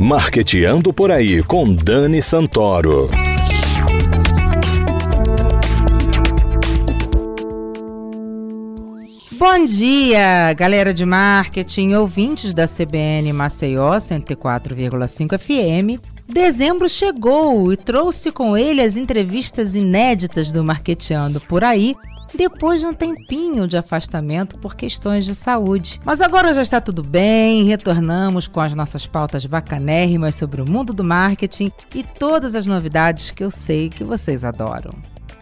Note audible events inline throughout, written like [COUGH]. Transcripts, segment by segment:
Marqueteando por aí com Dani Santoro. Bom dia, galera de marketing, ouvintes da CBN Maceió 104,5 FM. Dezembro chegou e trouxe com ele as entrevistas inéditas do Marqueteando por aí, depois de um tempinho de afastamento por questões de saúde. Mas agora já está tudo bem, retornamos com as nossas pautas bacanérrimas sobre o mundo do marketing e todas as novidades que eu sei que vocês adoram.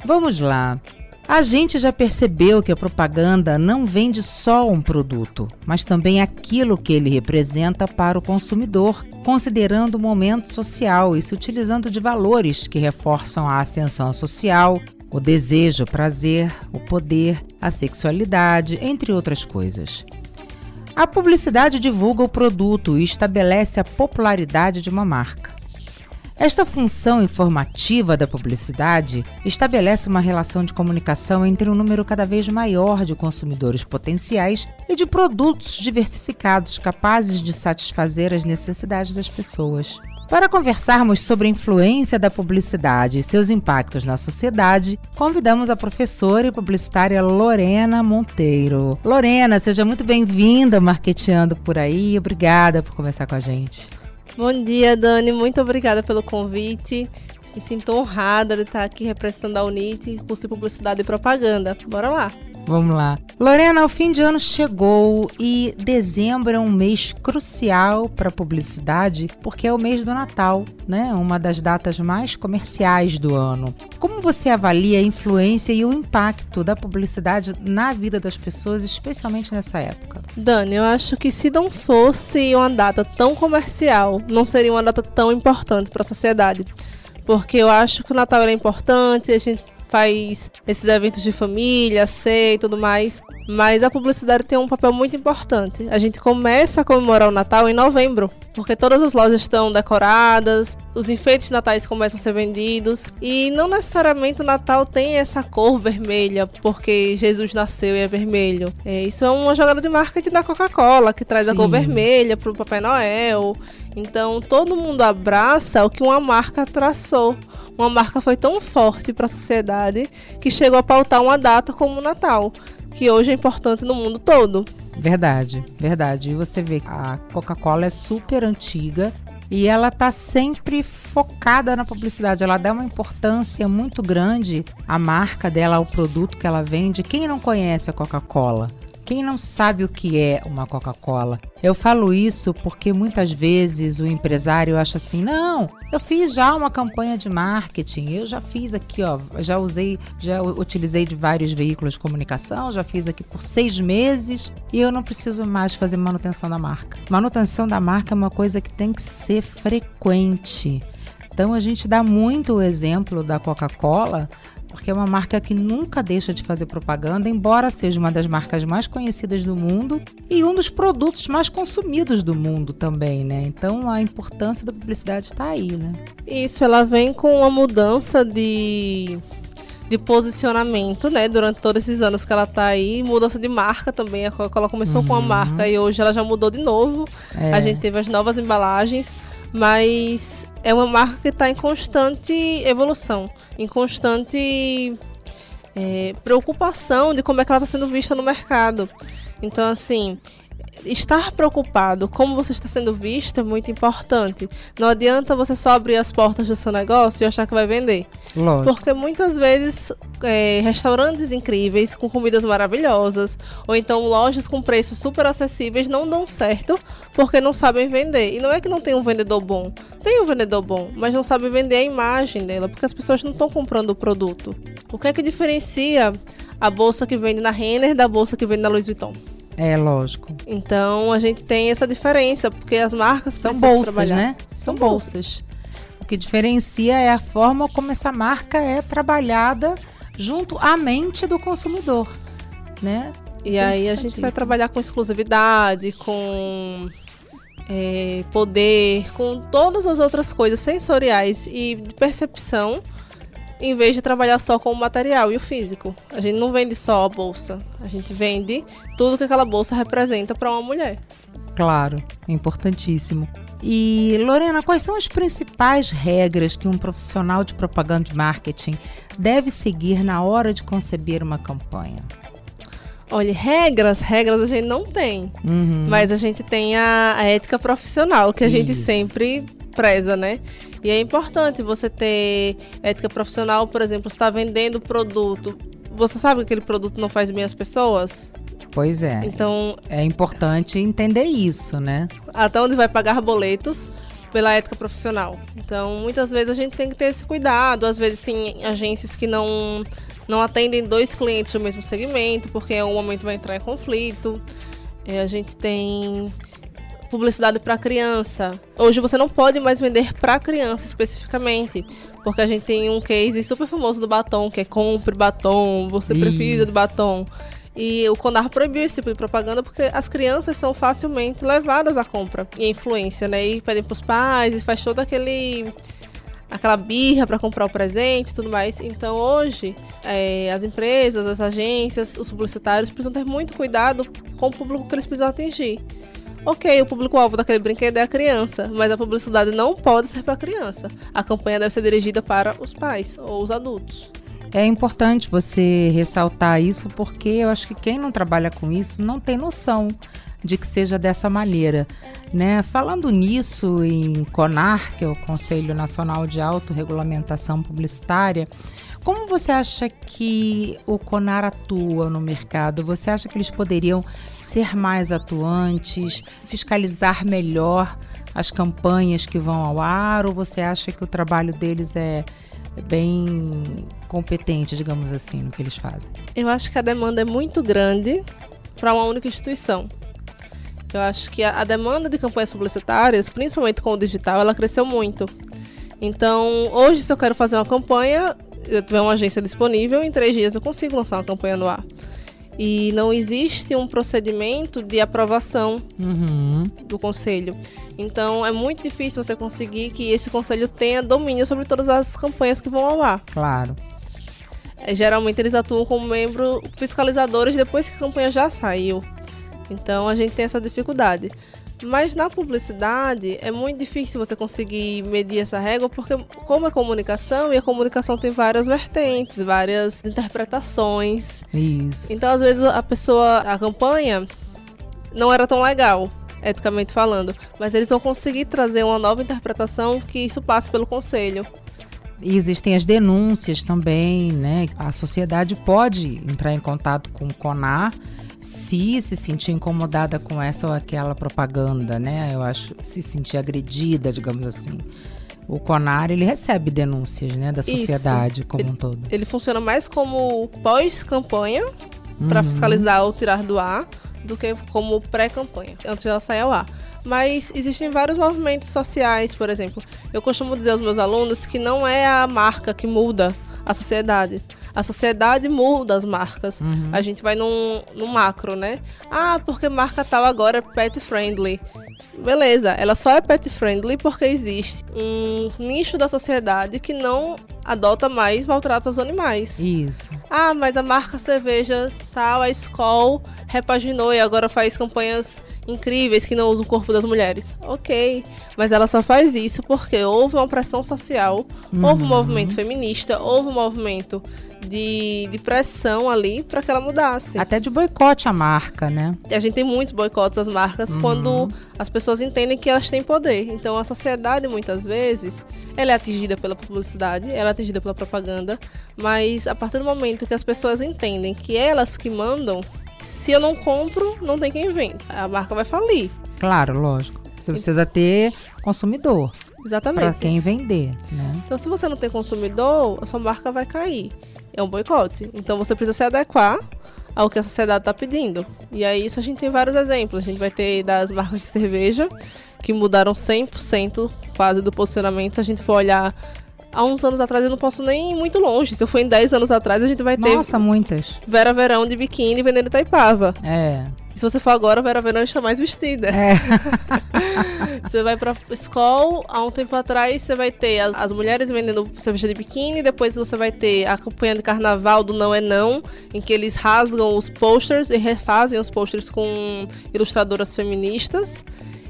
Vamos lá! A gente já percebeu que a propaganda não vende só um produto, mas também aquilo que ele representa para o consumidor, considerando o momento social e se utilizando de valores que reforçam a ascensão social, o desejo, o prazer, o poder, a sexualidade, entre outras coisas. A publicidade divulga o produto e estabelece a popularidade de uma marca. Esta função informativa da publicidade estabelece uma relação de comunicação entre um número cada vez maior de consumidores potenciais e de produtos diversificados capazes de satisfazer as necessidades das pessoas. Para conversarmos sobre a influência da publicidade e seus impactos na sociedade, convidamos a professora e publicitária Lorena Monteiro. Lorena, seja muito bem-vinda Marqueteando por aí. Obrigada por conversar com a gente. Bom dia, Dani. Muito obrigada pelo convite. Me sinto honrada de estar aqui representando a UNIT, curso de Publicidade e Propaganda. Bora lá! Vamos lá. Lorena, o fim de ano chegou e dezembro é um mês crucial para a publicidade porque é o mês do Natal, né? Uma das datas mais comerciais do ano. Como você avalia a influência e o impacto da publicidade na vida das pessoas, especialmente nessa época? Dani, eu acho que se não fosse uma data tão comercial, não seria uma data tão importante para a sociedade porque eu acho que o Natal é importante, a gente faz esses eventos de família, ceia e tudo mais. Mas a publicidade tem um papel muito importante. A gente começa a comemorar o Natal em novembro, porque todas as lojas estão decoradas, os enfeites natais começam a ser vendidos e não necessariamente o Natal tem essa cor vermelha, porque Jesus nasceu e é vermelho. É, isso é uma jogada de marketing da Coca-Cola, que traz Sim. a cor vermelha para o Papai Noel. Então todo mundo abraça o que uma marca traçou. Uma marca foi tão forte para a sociedade que chegou a pautar uma data como o Natal que hoje é importante no mundo todo. Verdade, verdade. E você vê, a Coca-Cola é super antiga e ela tá sempre focada na publicidade. Ela dá uma importância muito grande à marca dela, ao produto que ela vende. Quem não conhece a Coca-Cola? Quem não sabe o que é uma Coca-Cola? Eu falo isso porque muitas vezes o empresário acha assim: não, eu fiz já uma campanha de marketing, eu já fiz aqui, ó, já usei, já utilizei de vários veículos de comunicação, já fiz aqui por seis meses e eu não preciso mais fazer manutenção da marca. Manutenção da marca é uma coisa que tem que ser frequente. Então a gente dá muito o exemplo da Coca-Cola porque é uma marca que nunca deixa de fazer propaganda, embora seja uma das marcas mais conhecidas do mundo e um dos produtos mais consumidos do mundo também, né? Então a importância da publicidade está aí, né? Isso, ela vem com uma mudança de de posicionamento, né? Durante todos esses anos que ela está aí, mudança de marca também. A Coca-Cola começou uhum. com a marca e hoje ela já mudou de novo. É. A gente teve as novas embalagens mas é uma marca que está em constante evolução, em constante é, preocupação de como é que ela está sendo vista no mercado. Então, assim, estar preocupado como você está sendo visto é muito importante. Não adianta você só abrir as portas do seu negócio e achar que vai vender. Lógico. Porque muitas vezes é, restaurantes incríveis, com comidas maravilhosas, ou então lojas com preços super acessíveis não dão certo porque não sabem vender. E não é que não tem um vendedor bom. Tem um vendedor bom, mas não sabe vender a imagem dela, porque as pessoas não estão comprando o produto. O que é que diferencia a bolsa que vende na Renner da bolsa que vende na Louis Vuitton? É, lógico. Então a gente tem essa diferença, porque as marcas são bolsas, trabalhar. né? São, bolsas. O que diferencia é a forma como essa marca é trabalhada junto à mente do consumidor, né? E aí a gente vai trabalhar com exclusividade, com é, poder, com todas as outras coisas sensoriais e de percepção em vez de trabalhar só com o material e o físico. A gente não vende só a bolsa, a gente vende tudo que aquela bolsa representa para uma mulher. Claro, é importantíssimo. E Lorena, quais são as principais regras que um profissional de propaganda e marketing deve seguir na hora de conceber uma campanha? Olha, regras, regras a gente não tem. Uhum. Mas a gente tem a, a ética profissional, que a gente Isso. sempre preza, né? E é importante você ter ética profissional, por exemplo, está vendendo produto. Você sabe que aquele produto não faz bem às pessoas? Pois é. Então, É importante entender isso, né? até onde vai pagar boletos pela ética profissional. Então, muitas vezes a gente tem que ter esse cuidado. Às vezes tem agências que não não atendem dois clientes do mesmo segmento, porque em algum momento vai entrar em conflito. É, a gente tem publicidade para criança. Hoje você não pode mais vender para criança especificamente, porque a gente tem um case super famoso do batom, que é compre batom, você precisa Isso. de batom. E o Conar proibiu esse tipo de propaganda porque as crianças são facilmente levadas à compra e à influência, né? E pedem pros pais e faz todo aquele aquela birra para comprar o presente e tudo mais. Então hoje é, as empresas, as agências, os publicitários precisam ter muito cuidado com o público que eles precisam atingir. Ok, o público-alvo daquele brinquedo é a criança, mas a publicidade não pode ser para a criança. A campanha deve ser dirigida para os pais ou os adultos. É importante você ressaltar isso porque eu acho que quem não trabalha com isso não tem noção de que seja dessa maneira, né? Falando nisso em CONAR, que é o Conselho Nacional de Autorregulamentação Publicitária, como você acha que o CONAR atua no mercado? Você acha que eles poderiam ser mais atuantes, fiscalizar melhor as campanhas que vão ao ar? Ou você acha que o trabalho deles é bem competente, digamos assim, no que eles fazem? Eu acho que a demanda é muito grande para uma única instituição. Eu acho que a, demanda de campanhas publicitárias, principalmente com o digital, ela cresceu muito. Então, hoje, se eu quero fazer uma campanha, eu tiver uma agência disponível, em três dias eu consigo lançar uma campanha no ar. E não existe um procedimento de aprovação Uhum. do conselho. Então, é muito difícil você conseguir que esse conselho tenha domínio sobre todas as campanhas que vão ao ar. Claro. É, Geralmente eles atuam como membro fiscalizadores depois que a campanha já saiu. Então a gente tem essa dificuldade. Mas na publicidade é muito difícil você conseguir medir essa régua, porque como é comunicação, e a comunicação tem várias vertentes, várias interpretações. Isso. Então, às vezes, a pessoa, a campanha não era tão legal, eticamente falando, mas eles vão conseguir trazer uma nova interpretação que isso passe pelo conselho. E existem as denúncias também, né? A sociedade pode entrar em contato com o CONAR se se sentir incomodada com essa ou aquela propaganda, né? Eu acho, se sentir agredida, digamos assim. O CONAR, ele recebe denúncias, né, da Isso. sociedade como um todo. Ele funciona mais como pós-campanha, para Uhum. fiscalizar ou tirar do ar, do que como pré-campanha, antes dela sair ao ar. Mas existem vários movimentos sociais, por exemplo. Eu costumo dizer aos meus alunos que não é a marca que muda a sociedade. A sociedade muda as marcas. Uhum. A gente vai num, num macro, né? Ah, porque marca tal agora é pet friendly. Beleza, ela só é pet friendly porque existe um nicho da sociedade que não adota mais maltrato aos animais. Isso. Ah, mas a marca cerveja tal, a Skol, repaginou e agora faz campanhas incríveis que não usam o corpo das mulheres. Ok, mas ela só faz isso porque houve uma pressão social, houve um movimento feminista, houve um movimento de, de pressão ali para que ela mudasse. Até de boicote à marca, né? A gente tem muitos boicotes às marcas quando as pessoas entendem que elas têm poder. Então a sociedade muitas vezes ela é atingida pela publicidade, ela é atingida pela propaganda, mas a partir do momento que as pessoas entendem que elas que mandam, se eu não compro, não tem quem vende. A marca vai falir. Claro, lógico. Você precisa ter consumidor Exatamente. para quem vender, né? Então, se você não tem consumidor, a sua marca vai cair. É um boicote. Então, você precisa se adequar ao que a sociedade está pedindo. E aí, isso a gente tem vários exemplos. A gente vai ter das marcas de cerveja, que mudaram 100% quase do posicionamento. Se a gente for olhar há uns anos atrás, eu não posso nem ir muito longe. Se eu for em 10 anos atrás, a gente vai ter Nossa, muitas. Vera Verão de biquíni vendendo Itaipava. É. E se você for agora, a Vera Verão está mais vestida. É. [LAUGHS] você vai pra escola, há um tempo atrás você vai ter as, as mulheres vendendo cerveja de biquíni, depois você vai ter a campanha de carnaval do Não é Não, em que eles rasgam os posters e refazem os posters com ilustradoras feministas.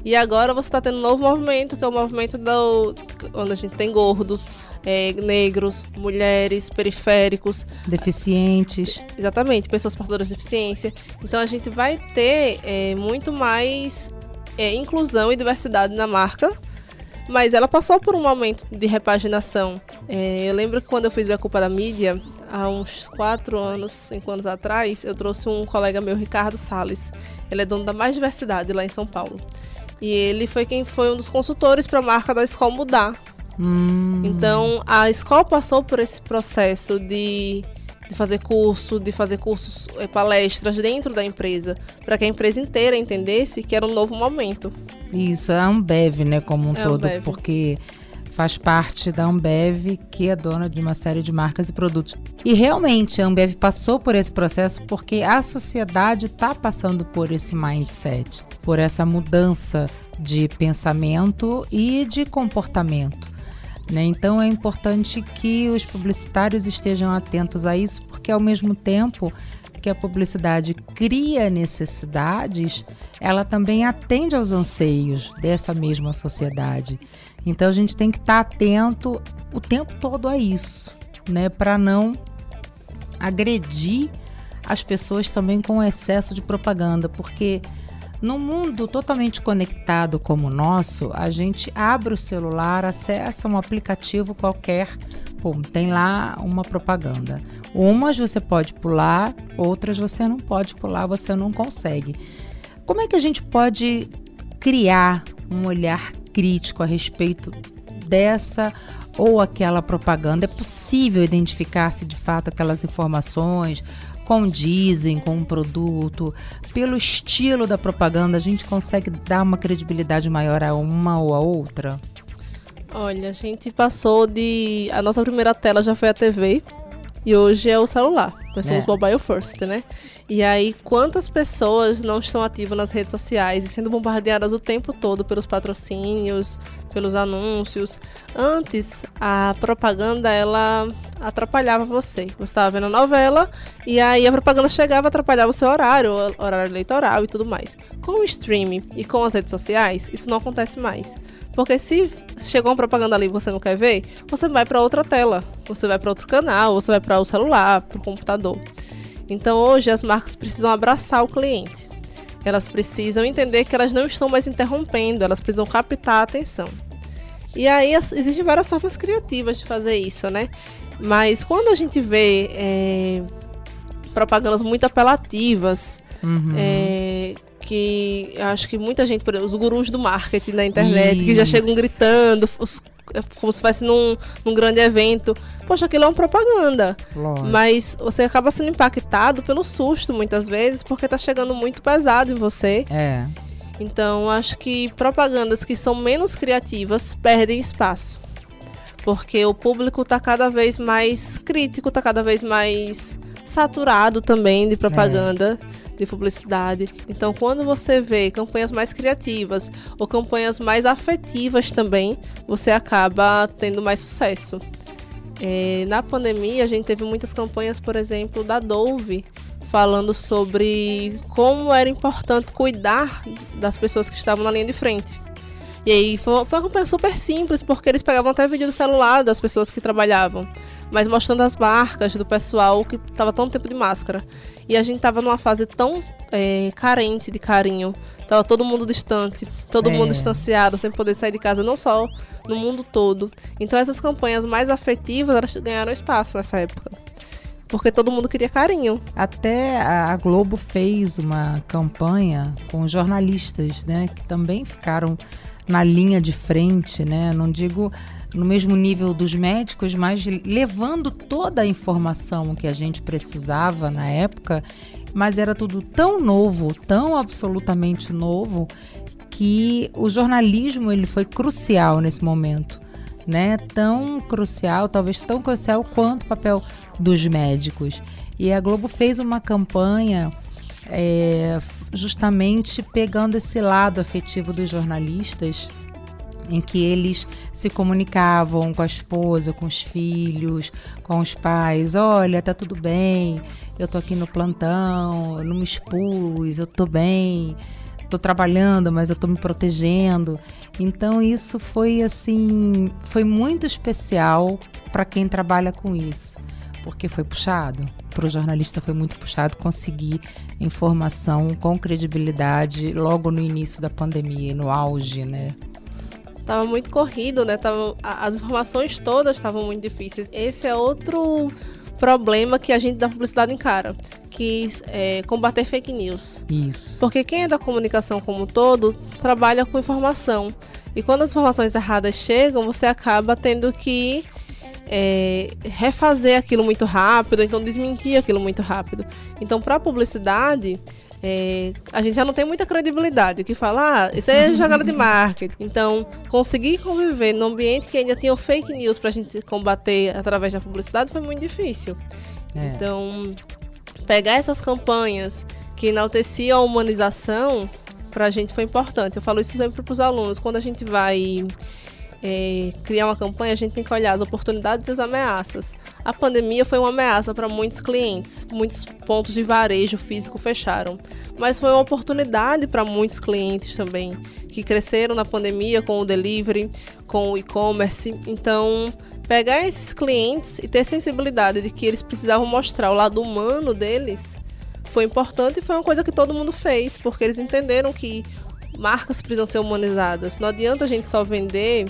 E agora você está tendo um novo movimento, que é o movimento do, onde a gente tem gordos, é, negros, mulheres, periféricos. Deficientes. Exatamente, pessoas portadoras de deficiência. Então a gente vai ter é, muito mais é, inclusão e diversidade na marca. Mas ela passou por um momento de repaginação. É, eu lembro que quando eu fiz a culpa da mídia, há uns 4 anos, 5 anos atrás, eu trouxe um colega meu, Ricardo Sales. Ele é dono da Mais Diversidade lá em São Paulo. E ele foi quem foi um dos consultores para a marca da escola mudar. Hum. Então, a escola passou por esse processo de, de fazer curso, de fazer cursos, eh, palestras dentro da empresa, para que a empresa inteira entendesse que era um novo momento. Isso, é a Ambev, né, como um É todo, Ambev. porque faz parte da Ambev, que é dona de uma série de marcas e produtos. E realmente a Ambev passou por esse processo porque a sociedade está passando por esse mindset, por essa mudança de pensamento e de comportamento. Né? Então é importante que os publicitários estejam atentos a isso, porque ao mesmo tempo que a publicidade cria necessidades, ela também atende aos anseios dessa mesma sociedade. Então a gente tem que estar atento o tempo todo a isso, né, para não agredir as pessoas também com excesso de propaganda, porque num mundo totalmente conectado como o nosso, a gente abre o celular, acessa um aplicativo qualquer, pum, tem lá uma propaganda. Umas você pode pular, outras você não pode pular, você não consegue. Como é que a gente pode criar um olhar crítico a respeito dessa ou aquela propaganda? É possível identificar se de fato aquelas informações condizem com o produto? Pelo estilo da propaganda, a gente consegue dar uma credibilidade maior a uma ou a outra? Olha, a gente passou de. A nossa primeira tela já foi a TV e hoje é o celular. Nós somos É. mobile first, né? E aí, quantas pessoas não estão ativas nas redes sociais e sendo bombardeadas o tempo todo pelos patrocínios, pelos anúncios? Antes, a propaganda ela atrapalhava você. Você estava vendo a novela e aí a propaganda chegava atrapalhava o seu horário, o horário eleitoral e tudo mais. Com o streaming e com as redes sociais, isso não acontece mais. Porque se chegou uma propaganda ali e você não quer ver, você vai para outra tela, você vai para outro canal, você vai para o celular, para o computador. Então hoje as marcas precisam abraçar o cliente. Elas precisam entender que elas não estão mais interrompendo, elas precisam captar a atenção. E aí existem várias formas criativas de fazer isso, né? Mas quando a gente vê é, propagandas muito apelativas, Uhum. é, que acho que muita gente, exemplo, os gurus do marketing na internet, que já chegam Isso. gritando, os- como se fosse num, num grande evento. Poxa, aquilo é uma propaganda. Lógico. Mas você acaba sendo impactado pelo susto muitas vezes, porque tá chegando muito pesado em você. É. Então, acho que propagandas que são menos criativas perdem espaço. Porque o público tá cada vez mais crítico, tá cada vez mais saturado também de propaganda, de publicidade. Então, quando você vê campanhas mais criativas ou campanhas mais afetivas também, você acaba tendo mais sucesso. É, na pandemia, a gente teve muitas campanhas, por exemplo, da Dove, falando sobre como era importante cuidar das pessoas que estavam na linha de frente. E aí foi, foi uma campanha super simples, porque eles pegavam até vídeo do celular das pessoas que trabalhavam, mas mostrando as marcas do pessoal que estava tão tempo de máscara. E a gente tava numa fase tão é, carente de carinho. Tava todo mundo distante, todo É. mundo distanciado, sem poder sair de casa, não só no mundo todo. Então essas campanhas mais afetivas, elas ganharam espaço nessa época. Porque todo mundo queria carinho. Até a Globo fez uma campanha com jornalistas, né, que também ficaram na linha de frente, né? Não digo no mesmo nível dos médicos, mas levando toda a informação que a gente precisava na época, mas era tudo tão novo, tão absolutamente novo, que o jornalismo ele foi crucial nesse momento, né? Tão crucial, talvez tão crucial quanto o papel dos médicos. E a Globo fez uma campanha é, justamente pegando esse lado afetivo dos jornalistas em que eles se comunicavam com a esposa, com os filhos, com os pais. Olha, tá tudo bem, eu tô aqui no plantão, eu não me expus, eu tô bem, tô trabalhando, mas eu tô me protegendo. Então isso foi assim, foi muito especial para quem trabalha com isso, porque foi puxado. Para o jornalista foi muito puxado conseguir informação com credibilidade logo no início da pandemia, no auge, né? Tava muito corrido, né? Tava, as informações todas estavam muito difíceis. Esse é outro problema que a gente da publicidade encara, que é combater fake news. Isso. Porque quem é da comunicação como um todo trabalha com informação. E quando as informações erradas chegam, você acaba tendo que é, refazer aquilo muito rápido, então desmentir aquilo muito rápido. Então, para a publicidade, é, a gente já não tem muita credibilidade. que fala, ah, isso é jogada de marketing. Então, conseguir conviver num ambiente que ainda tinha fake news para a gente combater através da publicidade foi muito difícil. É. Então, pegar essas campanhas que enalteciam a humanização, para a gente foi importante. Eu falo isso sempre para os alunos. Quando a gente vai é, criar uma campanha, a gente tem que olhar as oportunidades e as ameaças. A pandemia foi uma ameaça para muitos clientes, muitos pontos de varejo físico fecharam, mas foi uma oportunidade para muitos clientes também que cresceram na pandemia com o delivery, com o e-commerce. Então, pegar esses clientes e ter sensibilidade de que eles precisavam mostrar o lado humano deles foi importante e foi uma coisa que todo mundo fez, porque eles entenderam que marcas precisam ser humanizadas. Não adianta a gente só vender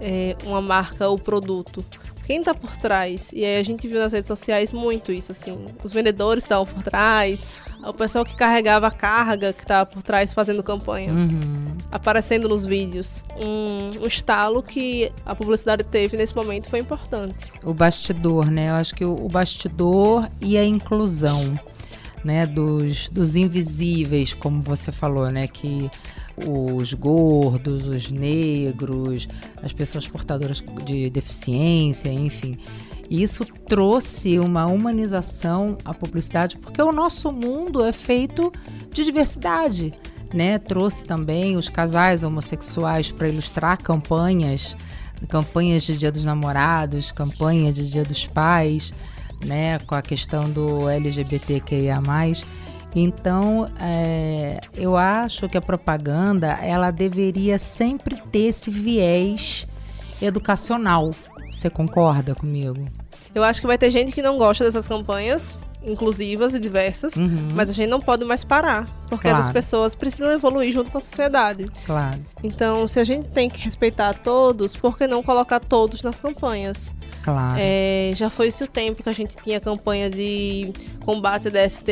é, uma marca ou produto. Quem está por trás? E aí a gente viu nas redes sociais muito isso, assim. Os vendedores estavam por trás, o pessoal que carregava a carga que estava por trás fazendo campanha, uhum. aparecendo nos vídeos. Um, um estalo que a publicidade teve nesse momento foi importante. O bastidor, né? Eu acho que o, o bastidor e a inclusão né, dos, dos invisíveis, como você falou, né, que os gordos, os negros, as pessoas portadoras de deficiência, enfim. Isso trouxe uma humanização à publicidade, porque o nosso mundo é feito de diversidade. Né? Trouxe também os casais homossexuais para ilustrar campanhas, campanhas de Dia dos Namorados, campanha de Dia dos Pais né, com a questão do LGBTQIA+. Então, é, eu acho que a propaganda ela deveria sempre ter esse viés educacional. Você concorda comigo? Eu acho que vai ter gente que não gosta dessas campanhas inclusivas e diversas, uhum. mas a gente não pode mais parar, porque claro. essas pessoas precisam evoluir junto com a sociedade. Claro. Então, se a gente tem que respeitar todos, por que não colocar todos nas campanhas? Claro. É, já foi esse o tempo que a gente tinha campanha de combate da ST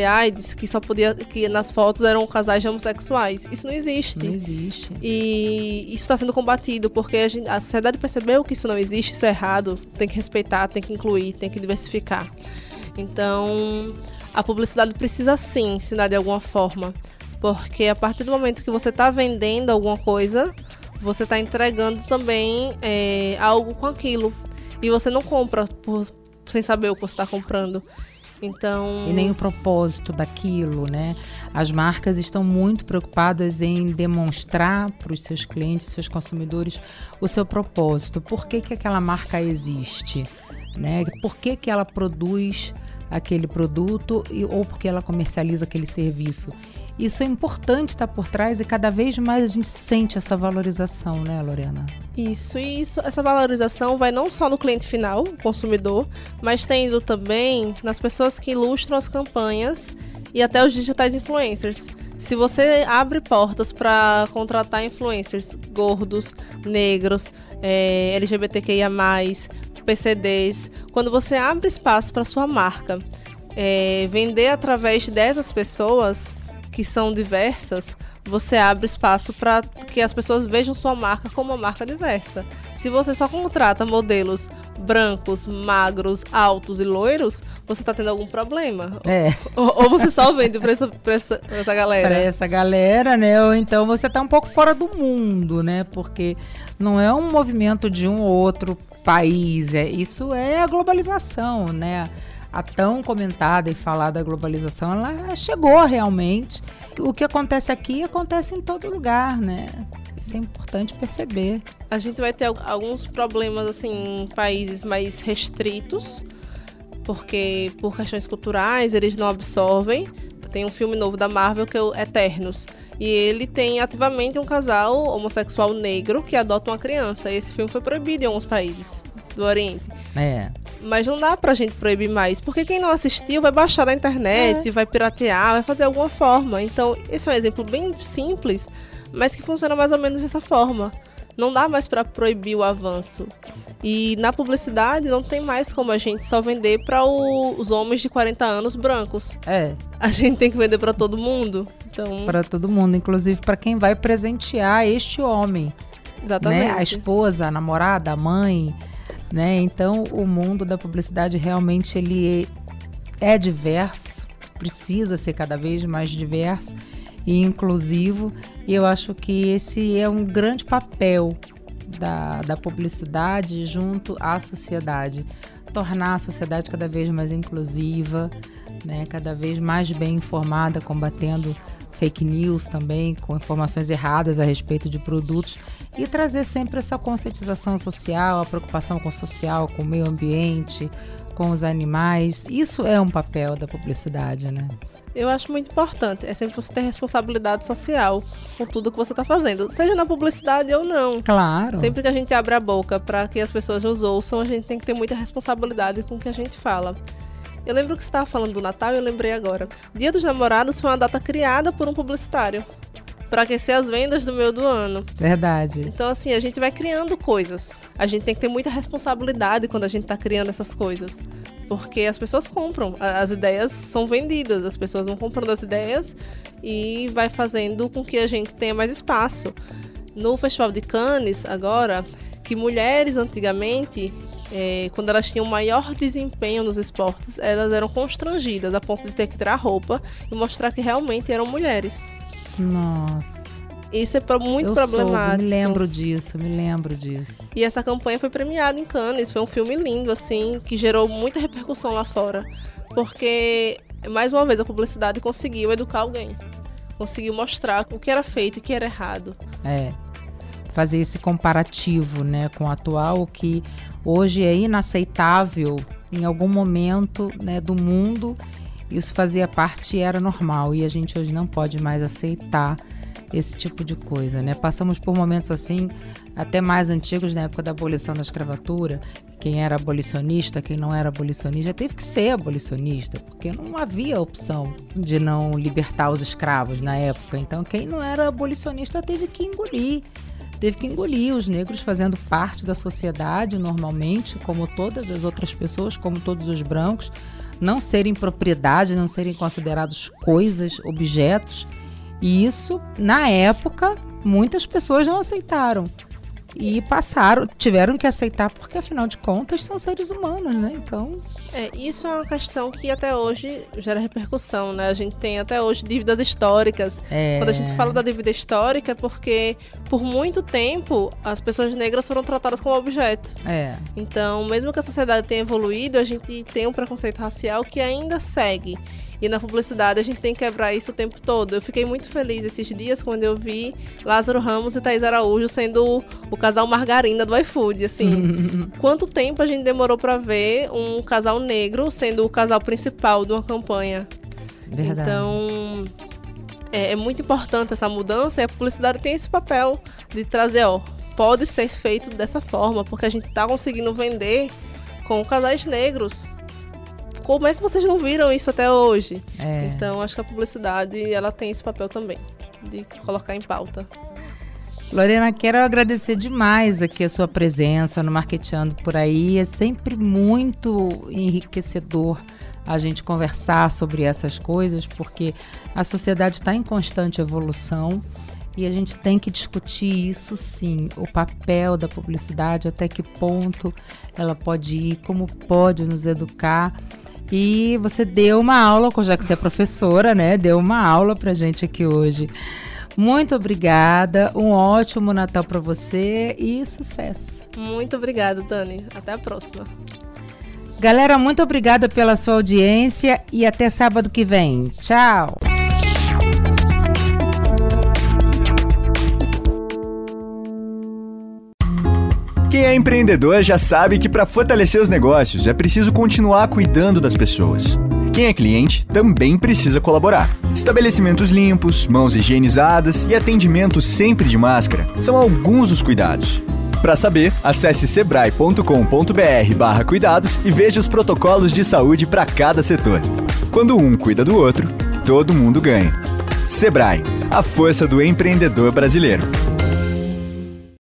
que só podia que nas fotos eram casais homossexuais. Isso não existe. Não existe. E isso está sendo combatido porque a, gente, a sociedade percebeu que isso não existe, isso é errado. Tem que respeitar, tem que incluir, tem que diversificar. Então, a publicidade precisa sim ensinar de alguma forma. Porque a partir do momento que você está vendendo alguma coisa, você está entregando também é, algo com aquilo. E você não compra por, sem saber o que você está comprando. Então... E nem o propósito daquilo, né? As marcas estão muito preocupadas em demonstrar para os seus clientes, seus consumidores, o seu propósito. Por que, que aquela marca existe? Né? Por que, que ela produz aquele produto e, ou porque ela comercializa aquele serviço. Isso é importante estar por trás e cada vez mais a gente sente essa valorização, né, Lorena? Isso, e isso, essa valorização vai não só no cliente final, o consumidor, mas tendo também nas pessoas que ilustram as campanhas e até os digitais influencers. Se você abre portas para contratar influencers gordos, negros, é, LGBTQIA, PCDs, quando você abre espaço para sua marca é, vender através dessas pessoas que são diversas, você abre espaço para que as pessoas vejam sua marca como uma marca diversa. Se você só contrata modelos brancos, magros, altos e loiros, você está tendo algum problema. É. Ou, ou você só vende para essa, essa, essa galera. Para essa galera, né? Ou então você está um pouco fora do mundo, né? Porque não é um movimento de um ou outro país. É, isso é a globalização, né? a tão comentada e falada globalização, ela chegou realmente. O que acontece aqui acontece em todo lugar, né? Isso é importante perceber. A gente vai ter alguns problemas assim em países mais restritos, porque por questões culturais eles não absorvem. Tem um filme novo da Marvel que é o Eternos. E ele tem ativamente um casal homossexual negro que adota uma criança. E esse filme foi proibido em alguns países do Oriente. É. Mas não dá pra gente proibir mais, porque quem não assistiu vai baixar na internet, é. vai piratear, vai fazer alguma forma. Então, esse é um exemplo bem simples, mas que funciona mais ou menos dessa forma. Não dá mais para proibir o avanço. E na publicidade não tem mais como a gente só vender para os homens de 40 anos brancos. É. A gente tem que vender para todo mundo. Então... Para todo mundo, inclusive para quem vai presentear este homem. Exatamente. Né? A esposa, a namorada, a mãe, né? Então, o mundo da publicidade realmente ele é diverso, precisa ser cada vez mais diverso e inclusivo. E eu acho que esse é um grande papel da, da publicidade junto à sociedade. Tornar a sociedade cada vez mais inclusiva, né, cada vez mais bem informada, combatendo fake news também, com informações erradas a respeito de produtos e trazer sempre essa conscientização social, a preocupação com o social, com o meio ambiente, com os animais. Isso é um papel da publicidade, né? Eu acho muito importante. É sempre você ter responsabilidade social com tudo que você está fazendo, seja na publicidade ou não. Claro. Sempre que a gente abre a boca para que as pessoas nos ouçam, a gente tem que ter muita responsabilidade com o que a gente fala. Eu lembro que você estava falando do Natal e eu lembrei agora. Dia dos Namorados foi uma data criada por um publicitário para aquecer as vendas do meio do ano. Verdade. Então, assim, a gente vai criando coisas. A gente tem que ter muita responsabilidade quando a gente está criando essas coisas. Porque as pessoas compram, as ideias são vendidas, as pessoas vão comprando as ideias e vai fazendo com que a gente tenha mais espaço. No Festival de Cannes, agora, que mulheres antigamente é, quando elas tinham maior desempenho nos esportes, elas eram constrangidas a ponto de ter que tirar roupa e mostrar que realmente eram mulheres. Nossa. Isso é muito eu problemático. Soube, me lembro disso, me lembro disso. E essa campanha foi premiada em Cannes. Foi um filme lindo, assim, que gerou muita repercussão lá fora. Porque, mais uma vez, a publicidade conseguiu educar alguém. Conseguiu mostrar o que era feito e o que era errado. É. Fazer esse comparativo, né, com o atual, o que hoje é inaceitável em algum momento né, do mundo. Isso fazia parte e era normal. E a gente hoje não pode mais aceitar esse tipo de coisa, né? Passamos por momentos assim, até mais antigos, na época da abolição da escravatura. Quem era abolicionista, quem não era abolicionista, teve que ser abolicionista, porque não havia opção de não libertar os escravos na época. Então, quem não era abolicionista teve que engolir teve que engolir os negros fazendo parte da sociedade normalmente, como todas as outras pessoas, como todos os brancos, não serem propriedade, não serem considerados coisas, objetos. E isso, na época, muitas pessoas não aceitaram e passaram, tiveram que aceitar porque afinal de contas são seres humanos, né? Então, é, isso é uma questão que até hoje gera repercussão, né? A gente tem até hoje dívidas históricas. É... Quando a gente fala da dívida histórica é porque por muito tempo as pessoas negras foram tratadas como objeto. É. Então, mesmo que a sociedade tenha evoluído, a gente tem um preconceito racial que ainda segue. E na publicidade a gente tem que quebrar isso o tempo todo. Eu fiquei muito feliz esses dias quando eu vi Lázaro Ramos e Thaís Araújo sendo o casal margarina do iFood, assim. [LAUGHS] Quanto tempo a gente demorou para ver um casal negro sendo o casal principal de uma campanha? Verdade. Então, é, é muito importante essa mudança e a publicidade tem esse papel de trazer, ó, pode ser feito dessa forma, porque a gente tá conseguindo vender com casais negros como é que vocês não viram isso até hoje? É. Então, acho que a publicidade ela tem esse papel também, de colocar em pauta. Lorena, quero agradecer demais aqui a sua presença no Marqueteando por aí. É sempre muito enriquecedor a gente conversar sobre essas coisas, porque a sociedade está em constante evolução e a gente tem que discutir isso sim, o papel da publicidade, até que ponto ela pode ir, como pode nos educar e você deu uma aula, já que você é professora, né? Deu uma aula pra gente aqui hoje. Muito obrigada, um ótimo Natal para você e sucesso. Muito obrigada, Dani. Até a próxima. Galera, muito obrigada pela sua audiência e até sábado que vem. Tchau! Quem é empreendedor já sabe que para fortalecer os negócios é preciso continuar cuidando das pessoas. Quem é cliente também precisa colaborar. Estabelecimentos limpos, mãos higienizadas e atendimento sempre de máscara são alguns dos cuidados. Para saber, acesse sebrae.com.br/cuidados e veja os protocolos de saúde para cada setor. Quando um cuida do outro, todo mundo ganha. Sebrae, a força do empreendedor brasileiro.